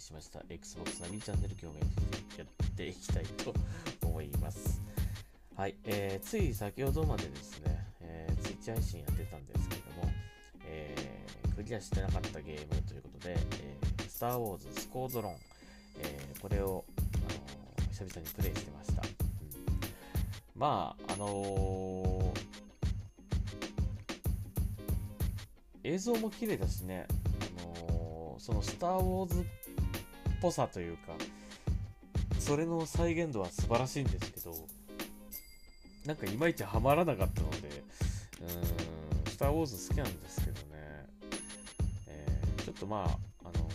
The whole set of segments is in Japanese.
しました。Xbox ナビチャンネル今日もやっていきたいと思います。はい、えー、つい先ほどまでですね、えー、ツイッチ配信やってたんですけれども、えー、クリアしてなかったゲームということで、えー、スター・ウォーズ・スコードロン、えー、これを、あのー、久々にプレイしてました、うん、まああのー映像も綺麗だしね、あのー、そのスター・ウォーズっぽさというか、それの再現度は素晴らしいんですけど、なんかいまいちハマらなかったので、うーん、スター・ウォーズ好きなんですけどね、えー、ちょっとまあ、あの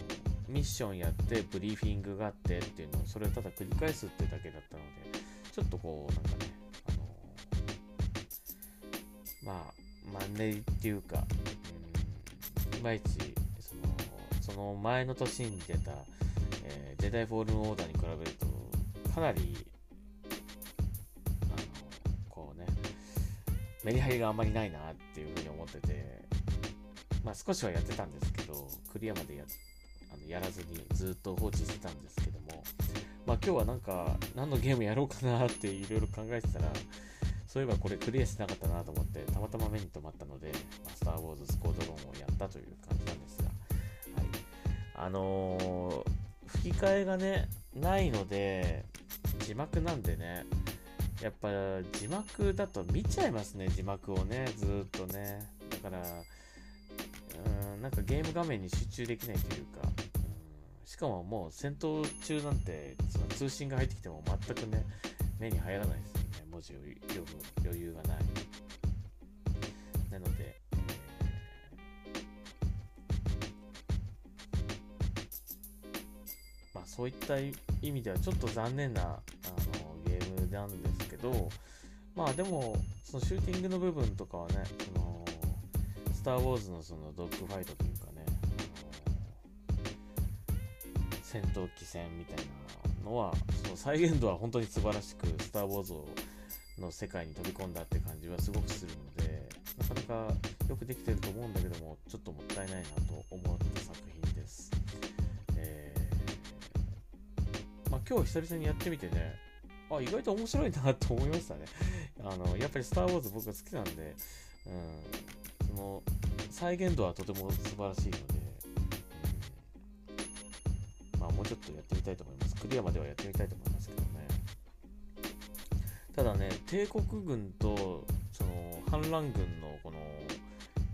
ミッションやってブリーフィングがあってっていうのをそれをただ繰り返すってだけだったのでちょっとこうなんかねあのまあマンネリっていうか、いまいちそのその前の年に出た、えー、ジェダイ・フォールン・オーダーに比べるとかなりあのこうねメリハリがあんまりないなっていうふうに思っててまあ少しはやってたんですけどクリアまでやあのやらずにずっと放置してたんですけどもまあ今日はなんか何のゲームやろうかなっていろいろ考えてたらそういえばこれクリアしてなかったなと思ってたまたま目に留まったので、まあ、スター・ウォーズ・スコードローンをやったという感じなんですが、はい、あのー、吹き替えがねないので字幕なんでねやっぱ字幕だと見ちゃいますね字幕をねずっとねだからうんなんかゲーム画面に集中できないというかしかももう戦闘中なんてその通信が入ってきても全くね目に入らないですね文字を読む余裕がない。そういった意味ではちょっと残念なあのゲームなんですけど、まあでも、そのシューティングの部分とかはね、その、スター・ウォーズのそのドッグファイトというかね、戦闘機戦みたいなのは、その再現度は本当に素晴らしく、スター・ウォーズの世界に飛び込んだって感じはすごくするので、なかなかよくできてると思うんだけども、ちょっともったいないなと思った作品今日久々にやってみてね、あ、意外と面白いなと思いましたね。あの、やっぱりスター・ウォーズ僕は好きなんで、うん、その、再現度はとても素晴らしいので、うん、まあ、もうちょっとやってみたいと思います。クリアまではやってみたいと思いますけどね。ただね、帝国軍とその反乱軍のこの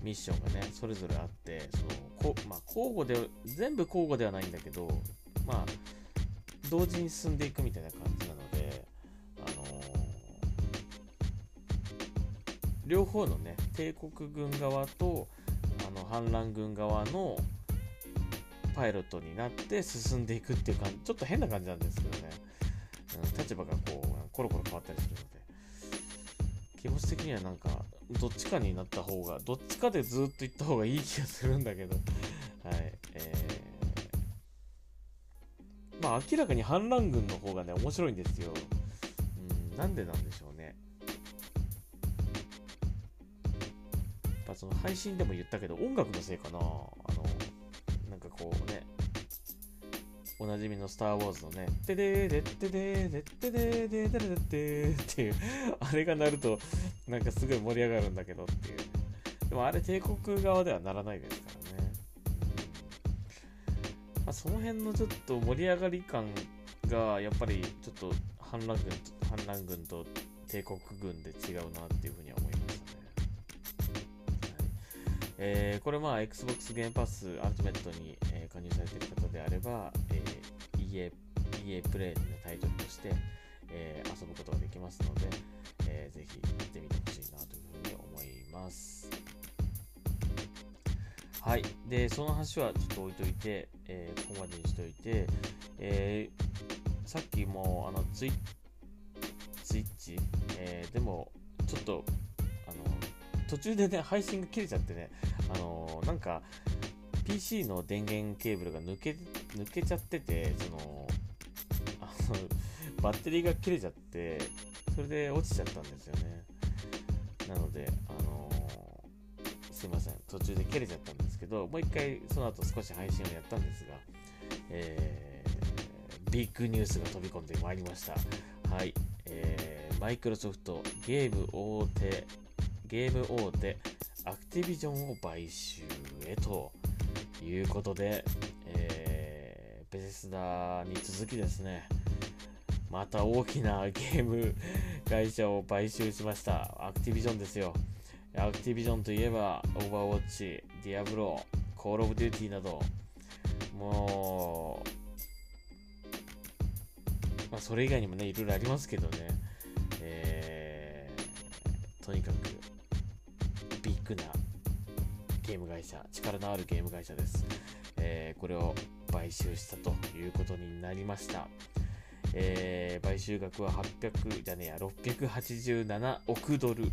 ミッションがね、それぞれあって、そのこまあ、交互で、全部交互ではないんだけど、まあ、同時に進んでいくみたいな感じなので、あのー、両方のね、帝国軍側とあの反乱軍側のパイロットになって進んでいくっていう感じ、ちょっと変な感じなんですけどね、うん、立場がこう、コロコロ変わったりするので。気持ち的にはなんかどっちかになった方がどっちかでずっと行った方がいい気がするんだけど。はい。あ明らかに反乱軍の方がね面白いんですようんなんでなんでしょうねやっぱその配信でも言ったけど音楽のせいかなあのなんかこうねおなじみのスター・ウォーズのね、てでーでってでーでってでーでーでーでっていう、あれが鳴ると、なんかすごい盛り上がるんだけどっていう。でもあれ帝国側ではならないですか。その辺のちょっと盛り上がり感が、やっぱりちょっと反乱軍と、反乱軍と帝国軍で違うなっていうふうには思いましたね。えー、これまあ Xbox ゲームパスアルティメットに、えー、加入されている方であれば、えー、EA, EA プレイのタイトルとして、えー、遊ぶことができますので、えー、ぜひやってみてほしいなというふうに思います。はい。で、その話はちょっと置いといて、えー、ここまでにしておいて、えー、さっきもあのツイツイッチ、えー、でもちょっとあの途中でね配信が切れちゃってねあの、なんか PC の電源ケーブルが抜け抜けちゃっててそのあのバッテリーが切れちゃってそれで落ちちゃったんですよね。なのであのすいません、途中で切れちゃったんです。けど、もう一回その後少し配信をやったんですが、えー、ビッグニュースが飛び込んでまいりました。はい、えー、マイクロソフトゲーム大手、ゲーム大手、アクティビジョンを買収へということで、えー、ベセスダに続きですね、また大きなゲーム会社を買収しました。アクティビジョンですよ。アクティビジョンといえば、オーバーウォッチ、ディアブロー、コールオブデューティーなど、もう、まあ、それ以外にもね、いろいろありますけどね、えー、とにかく、ビッグなゲーム会社、力のあるゲーム会社です。えー、これを買収したということになりました。えー、買収額は800じゃねえや687億ドル、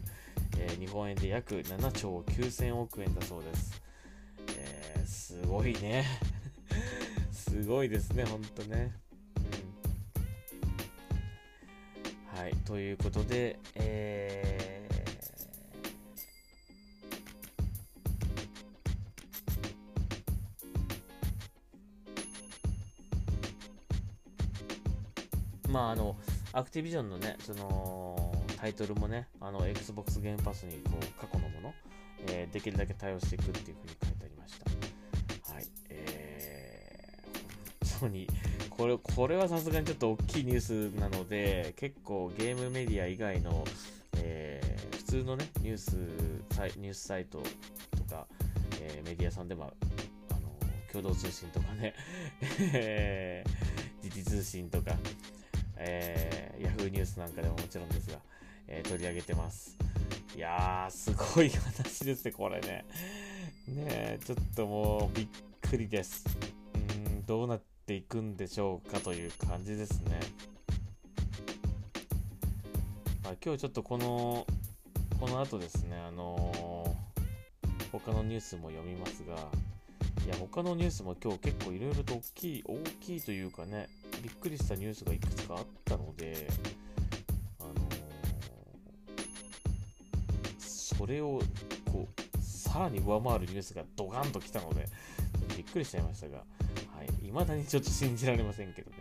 えー、日本円で約7兆9000億円だそうです、えー、すごいね。すごいですねほんとね、はいということでえーまあ、あの、アクティビジョンのね、その、タイトルもね、あの、Xbox ゲームパスに、こう、過去のもの、えー、できるだけ対応していくっていうふうに書いてありました。はい。えー、本当に、これ、これはさすがにちょっと大きいニュースなので、結構ゲームメディア以外の、えー、普通のね、ニュース、ニュースサイトとか、えー、メディアさんでも、あの、共同通信とかね、時事通信とか、えー、Yahoo ニュースなんかでももちろんですが、えー、取り上げてます。いやー、すごい話ですね、これね。ねえちょっともうびっくりです。うん、どうなっていくんでしょうかという感じですね。まあ、今日ちょっとこの、この後ですね、あのー、他のニュースも読みますが、いや、他のニュースも今日結構いろいろと大きい、大きいというかね、びっくりしたニュースがいくつかあったので、それをこうさらに上回るニュースがドカンと来たので、びっくりしちゃいましたが、はい、未だにちょっと信じられませんけどね、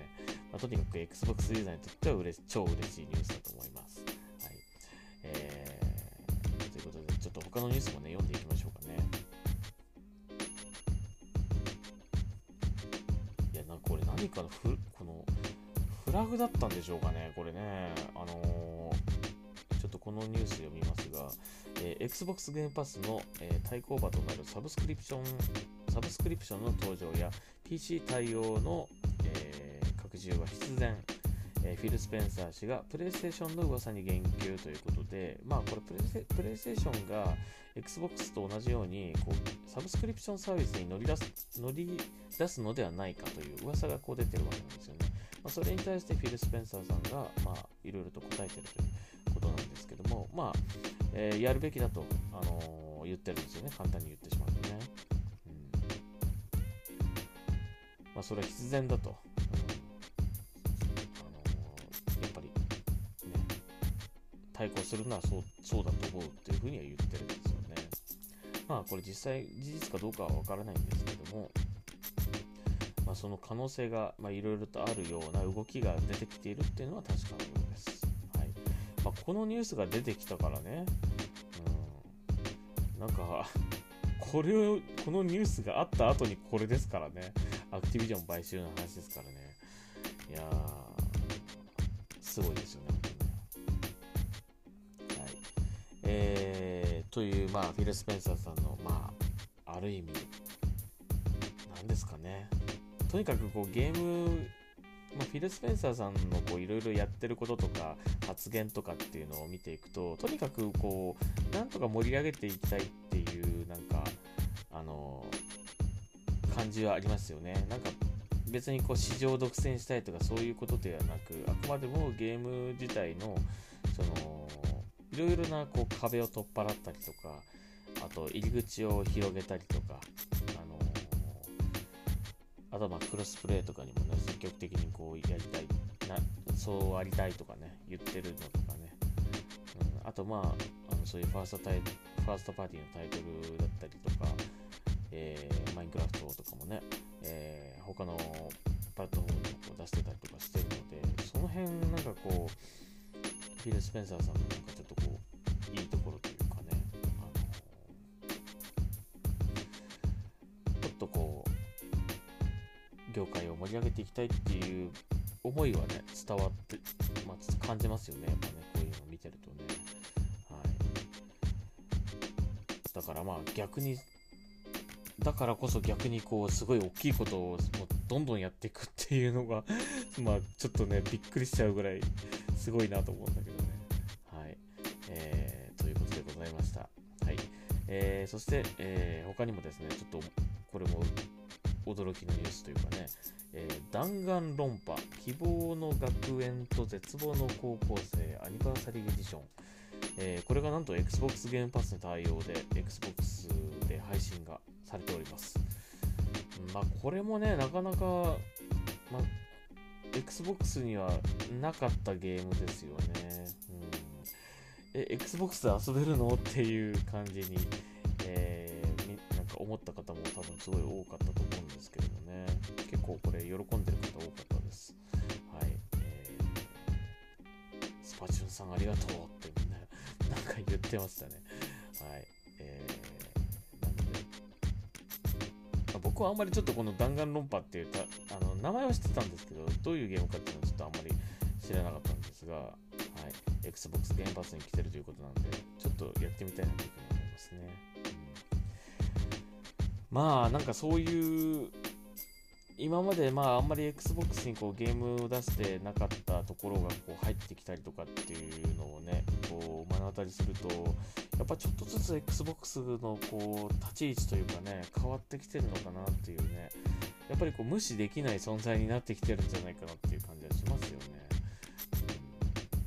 まあ、とにかく Xbox ユーザーにとっては嬉超嬉しいニュースだと思います。はいえー、ということで、ちょっと他のニュースもね、読んでいきましょうかね。いや、なんかこれ何かのフラグだったんでしょうかね、これね。このニュース読みますが、えー、Xbox ゲームパスの、えー、対抗馬となるサブスクリプション、サブスクリプションの登場や PC 対応の、えー、拡充は必然、えフィル・スペンサー氏がプレイステーションの噂に言及ということで、まあこれプレイステーションが Xbox と同じようにこうサブスクリプションサービスに乗り出す乗り出すのではないかという噂がこう出てるわけなんですよね。まあ、それに対してフィル・スペンサーさんが、まあ、いろいろと答えているというけども、まあ、えー、やるべきだと、あのー、言ってるんですよね。簡単に言ってしまうとね。うん。まあ、それは必然だと。やっぱり、対抗するのはそうそうだと思うというふうには言ってるんですよね。まあ、これ実際、事実かどうかはわからないんですけども、まあ、その可能性がいろいろとあるような動きが出てきているっていうのは確かなようです。ま、このニュースが出てきたからね、うん、なんか、これを、このニュースがあった後にこれですからね、アクティビジョン買収の話ですからね。いやー、すごいですよね、本当に。はい。えー、という、まあ、フィル・スペンサーさんの、まあ、ある意味、何ですかね。とにかくこうゲーム、まあ、フィル・スペンサーさんのいろいろやってることとか発言とかっていうのを見ていくととにかくこうなんとか盛り上げていきたいっていうなんかあの感じはありますよね。なんか別にこう市場独占したいとかそういうことではなくあくまでもゲーム自体のそのいろいろなこう壁を取っ払ったりとかあと入り口を広げたりとかあのあとはまあクロスプレーとかにもね、積極的にこうやりたい、なそうありたいとかね、言ってるのとかね、うん、あとまあ、あのそういうファーストタイファーストパーティーのタイトルだったりとか、えー、マインクラフトとかもね、えー、他のプラットフォームで出してたりとかしてるので、その辺なんかこう、フィル・スペンサーさんのなんか盛り上げていきたいっていう思いはね、伝わって、まあ、感じますよね、やっぱね、こういうのを見てるとね。はい。だからまあ逆に、だからこそ逆にこう、すごい大きいことをもうどんどんやっていくっていうのが まあちょっとね、びっくりしちゃうぐらいすごいなと思うんだけどね。はい。えー、ということでございました。はい。えー、そして、えー、他にもですね、ちょっとこれも驚きのニュースというかね、えー、弾丸論破、希望の学園と絶望の高校生アニバーサリーエディション。えー、これがなんと Xbox ゲームパスに対応で Xbox で配信がされております。まあ、これもね、なかなか、まあ、Xbox にはなかったゲームですよね。うん、え、Xbox で遊べるの？っていう感じに、えー、なんか思った方も多分すごい多かったと思うんですね。結構これ喜んでる方多かったです。はい。えー、スパチュンさんありがとうってみんな、なんか言ってましたね。はい。えー、なので、ま、僕はあんまりちょっとこの弾丸論破っていうた、あの、名前は知ってたんですけど、どういうゲームかっていうのはちょっとあんまり知らなかったんですが、はい。Xbox ゲームパスに来てるということなんで、ちょっとやってみたいなというふうに思いますね。うん、まあ、なんかそういう、今までまああんまり XBOX にこうゲームを出してなかったところがこう入ってきたりとかっていうのをねこう目の当たりするとやっぱちょっとずつ XBOX のこう立ち位置というかね変わってきてるのかなっていうねやっぱりこう無視できない存在になってきてるんじゃないかなっていう感じはしますよね、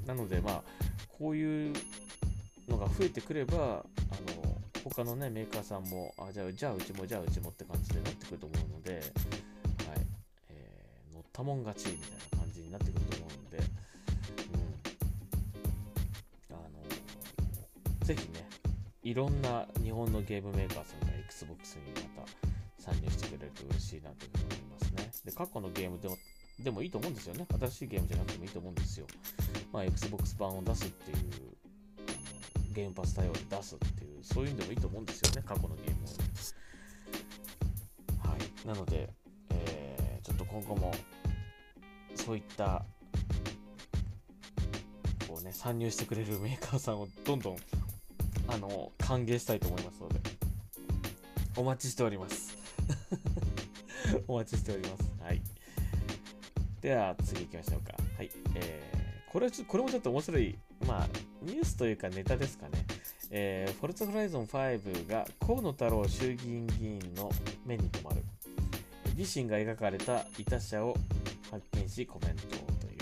なのでまあこういうのが増えてくればあの他のねメーカーさんもあじゃあじゃあうちもじゃあうちもって感じでなってくると思うのでったもん勝ちみたいな感じになってくると思うんで、うん、あのぜひね、いろんな日本のゲームメーカーさんが Xbox にまた参入してくれると嬉しいなというふうに思いますね。で、過去のゲームでもでもいいと思うんですよね。新しいゲームじゃなくてもいいと思うんですよ。まあ、Xbox 版を出すっていう、ゲームパス対応で出すっていう、そういうのでもいいと思うんですよね。過去のゲームを、はい。なので、えー、ちょっと今後もそういったこうね参入してくれるメーカーさんをどんどんあの歓迎したいと思いますのでお待ちしております。お待ちしております。はい。では次行きましょうか。はい。えー、これちょこれもちょっと面白いまあニュースというかネタですかね。えー、フォルツホライゾン5が河野太郎衆議院議員の目に留まる。自身が描かれたいた車を発見しコメントという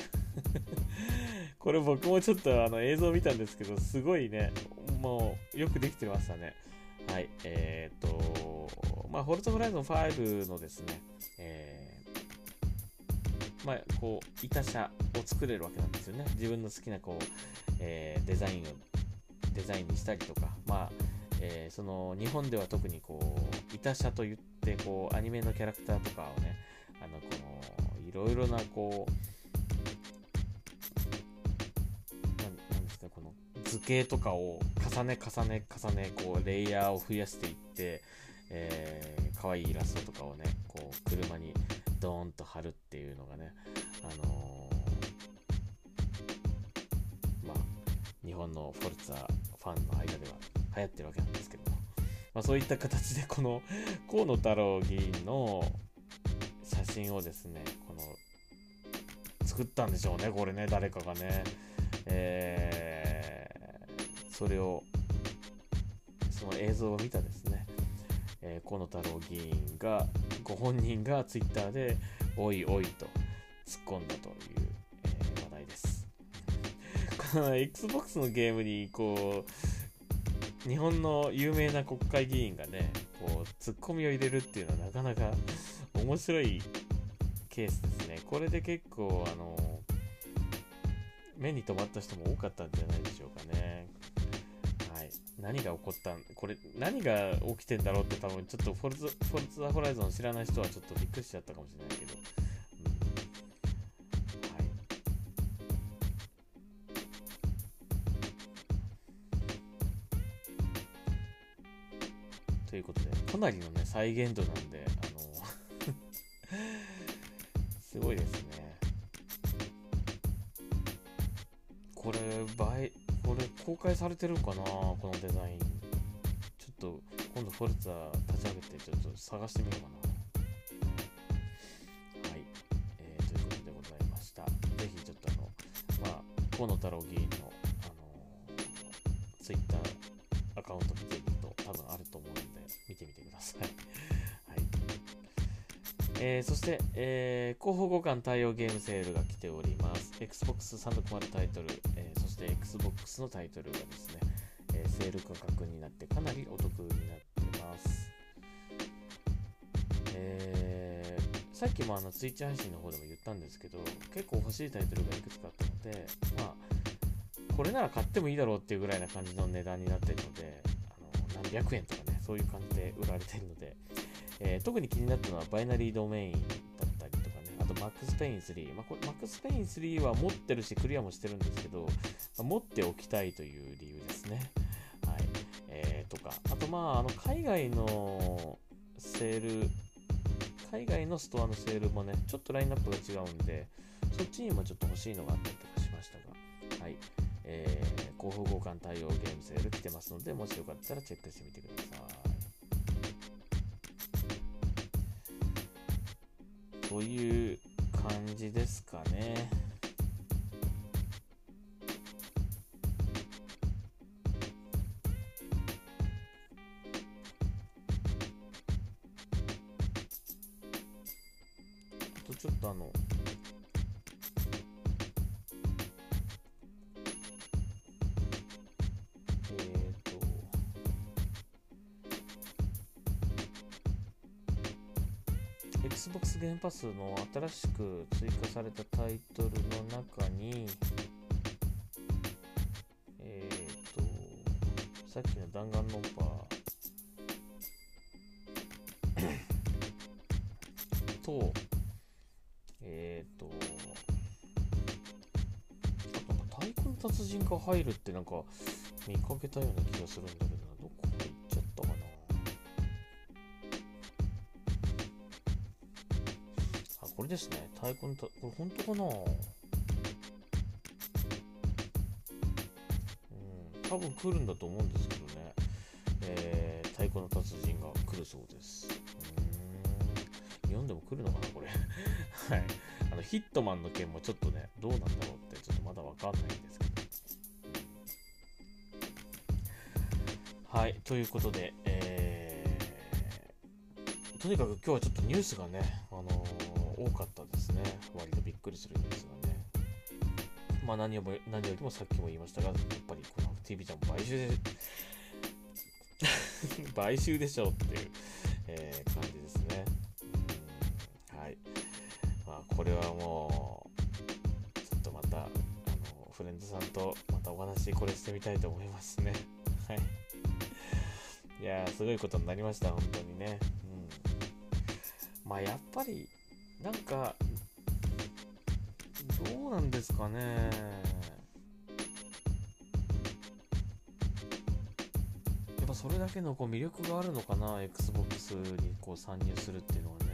これ僕もちょっとあの映像見たんですけど、すごいね、もうよくできてましたね。はい、えー、っと、まあ、ホルトホライゾン5のですね、えー、まあ、こう、板車を作れるわけなんですよね。自分の好きな、こう、えー、デザインを、デザインにしたりとか、まあ、えー、その、日本では特にこう、板車といって、こう、アニメのキャラクターとかをね、ろいろなこうなんですかこの図形とかを重ね重ね重ねこうレイヤーを増やしていって、えー、可愛いイラストとかをねこう車にドーンと貼るっていうのがねあのー、まあ日本のフォルツァファンの間では流行ってるわけなんですけども、まあ、そういった形でこの河野太郎議員の写真をですね作ったんでしょうね、これね、誰かがね。えー、それを、その映像を見たですね、えー、河野太郎議員が、ご本人がツイッターで、おいおいと突っ込んだという、えー、話題です。この Xbox のゲームに、こう、日本の有名な国会議員がね、こう、ツッコミを入れるっていうのはなかなか面白いケースです。これで結構、あの、目に留まった人も多かったんじゃないでしょうかね。はい。何が起こったんこれ何が起きてんだろうって多分ちょっとフォルツフォルツァホライゾン知らない人はちょっとびっくりしちゃったかもしれないけど、ということでかなりのね再現度なんでれ公開されてるかなこのデザイン。ちょっと今度フォルツァ立ち上げてちょっと探してみようかな。はい、えー、ということでございました。ぜひちょっとあのまあ河野太郎議員のあのツイッターアカウント見てみると多分あると思うんで見てみてください。はい。えー、そして、えー、広報互換対応ゲームセールが来ております。Xbox360 タイトル、して Xbox のタイトルがですね、えー、セール価格になってかなりお得になってます。えー、さっきもあの Twitch 配信の方でも言ったんですけど、結構欲しいタイトルがいくつかあったので、まあ、これなら買ってもいいだろうっていうぐらいな感じの値段になってるので、あの何百円とかね、そういう感じで売られてるので、えー、特に気になったのはバイナリードメインだったりとかね、あとマックスペイン3。まあ、これマックスペイン3は持ってるし、クリアもしてるんですけど、持っておきたいという理由ですね。はい。えー、とか、あとまあ、あの、海外のセール、海外のストアのセールもね、ちょっとラインナップが違うんで、そっちにもちょっと欲しいのがあったりとかしましたが、はい。えー、広報交換対応ゲームセール来てますので、もしよかったらチェックしてみてください。という感じですかね。ちょっとあの、えっ、と、Xbox ゲームパスの新しく追加されたタイトルの中に、えっ、と、さっきの弾丸論破人が入るってなんか見かけたような気がするんだけどな、どこ行っちゃったかな。あ、これですね。太鼓のた、これ本当かなうん、多分来るんだと思うんですけどね。えー、太鼓の達人が来るそうです。うん、読んでも来るのかな、これ。はい。あの、ヒットマンの件もちょっとね、どうなんだろうって、ちょっとまだわかんないんですけど。ということで、えー、とにかく今日はちょっとニュースがね、あのー多かったですね。割とびっくりするニュースがね。まあ何よりも何よりもさっきも言いましたが、やっぱりこの TV ちゃん買収で、買収でしょうっていう、えー感じですね。うんはい。まあこれはもう、ちょっとまた、あの、フレンズさんとまたお話これしてみたいと思いますね。はい。いやー、すごいことになりました、本当にね。うん。まあ、やっぱり、なんか、どうなんですかね。やっぱそれだけのこう魅力があるのかな、Xbox にこう参入するっていうのはね。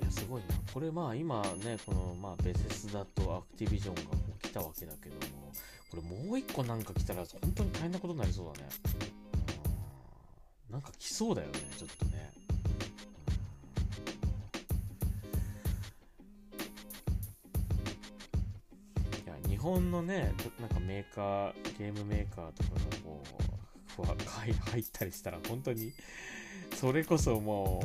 いや、すごいな。これまあ今ね、このまあベセスダとアクティビジョンがこうたわけだけども、これもう一個なんか来たら本当に大変なことになりそうだね。なんか来そうだよね、ちょっとね。いや、日本のね、なんかメーカー、ゲームメーカーとかがこう、ふわ入入ったりしたら本当に、それこそも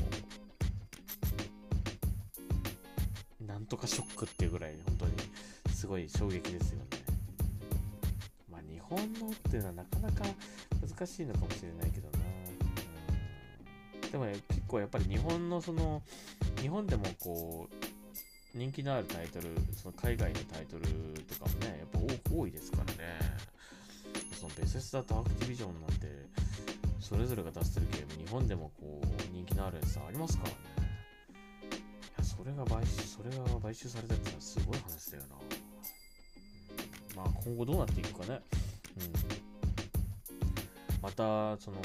う、なんとかショックっていうぐらい、本当に、すごい衝撃ですよね。まあ、日本のっていうのはなかなか難しいのかもしれないけどな。でもね、結構やっぱり日本のその、日本でもこう、人気のあるタイトル、その海外のタイトルとかもね、やっぱ多いですからね。そのベセスダとアクティビジョンなんて、それぞれが出してるゲーム、日本でもこう、人気のあるやつありますからね。いや、それが買収、それが買収されたってのはすごい話だよな。まあ、今後どうなっていくかね。うん。また、その、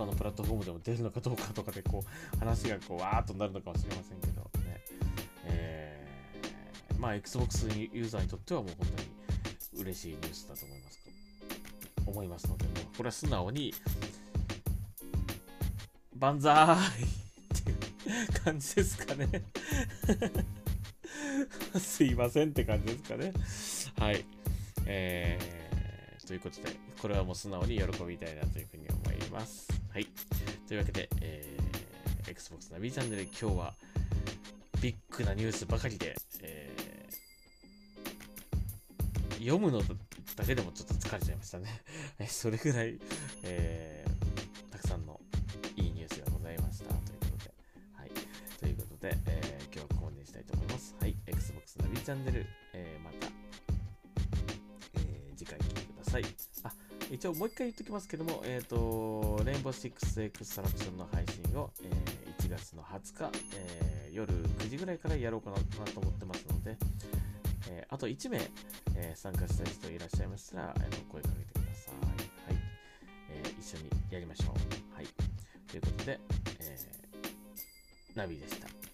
他のプラットフォームでも出るのかどうかとかでこう話がこうわーっとなるのかもしれませんけどね、えー、まあ Xbox ユーザーにとってはもう本当に嬉しいニュースだと思います思いますのでもうこれは素直に万歳っていう感じですかね すいませんって感じですかねはいえー、ということでこれはもう素直に喜びたいなというふうに思いますはい。というわけで、えー、Xbox ナビチャンネル今日はビッグなニュースばかりで、えー、読むのだけでもちょっと疲れちゃいましたね。それぐらい、えー、たくさんのいいニュースがございました。ということで、はい。ということで、えー、今日はここまでにしたいと思います。はい。ビチャンネル、えー、また、えー、次回聞いてください。あ一応もう一回言っときますけども、えっ、ー、と、レインボー6エクストラクションの配信を、えー、1月の20日、えー、夜9時ぐらいからやろうかなと思ってますので、えー、あと1名、えー、参加したい人いらっしゃいましたら、えー、声かけてください。はい、えー。一緒にやりましょう。はい。ということで、えー、ナビでした。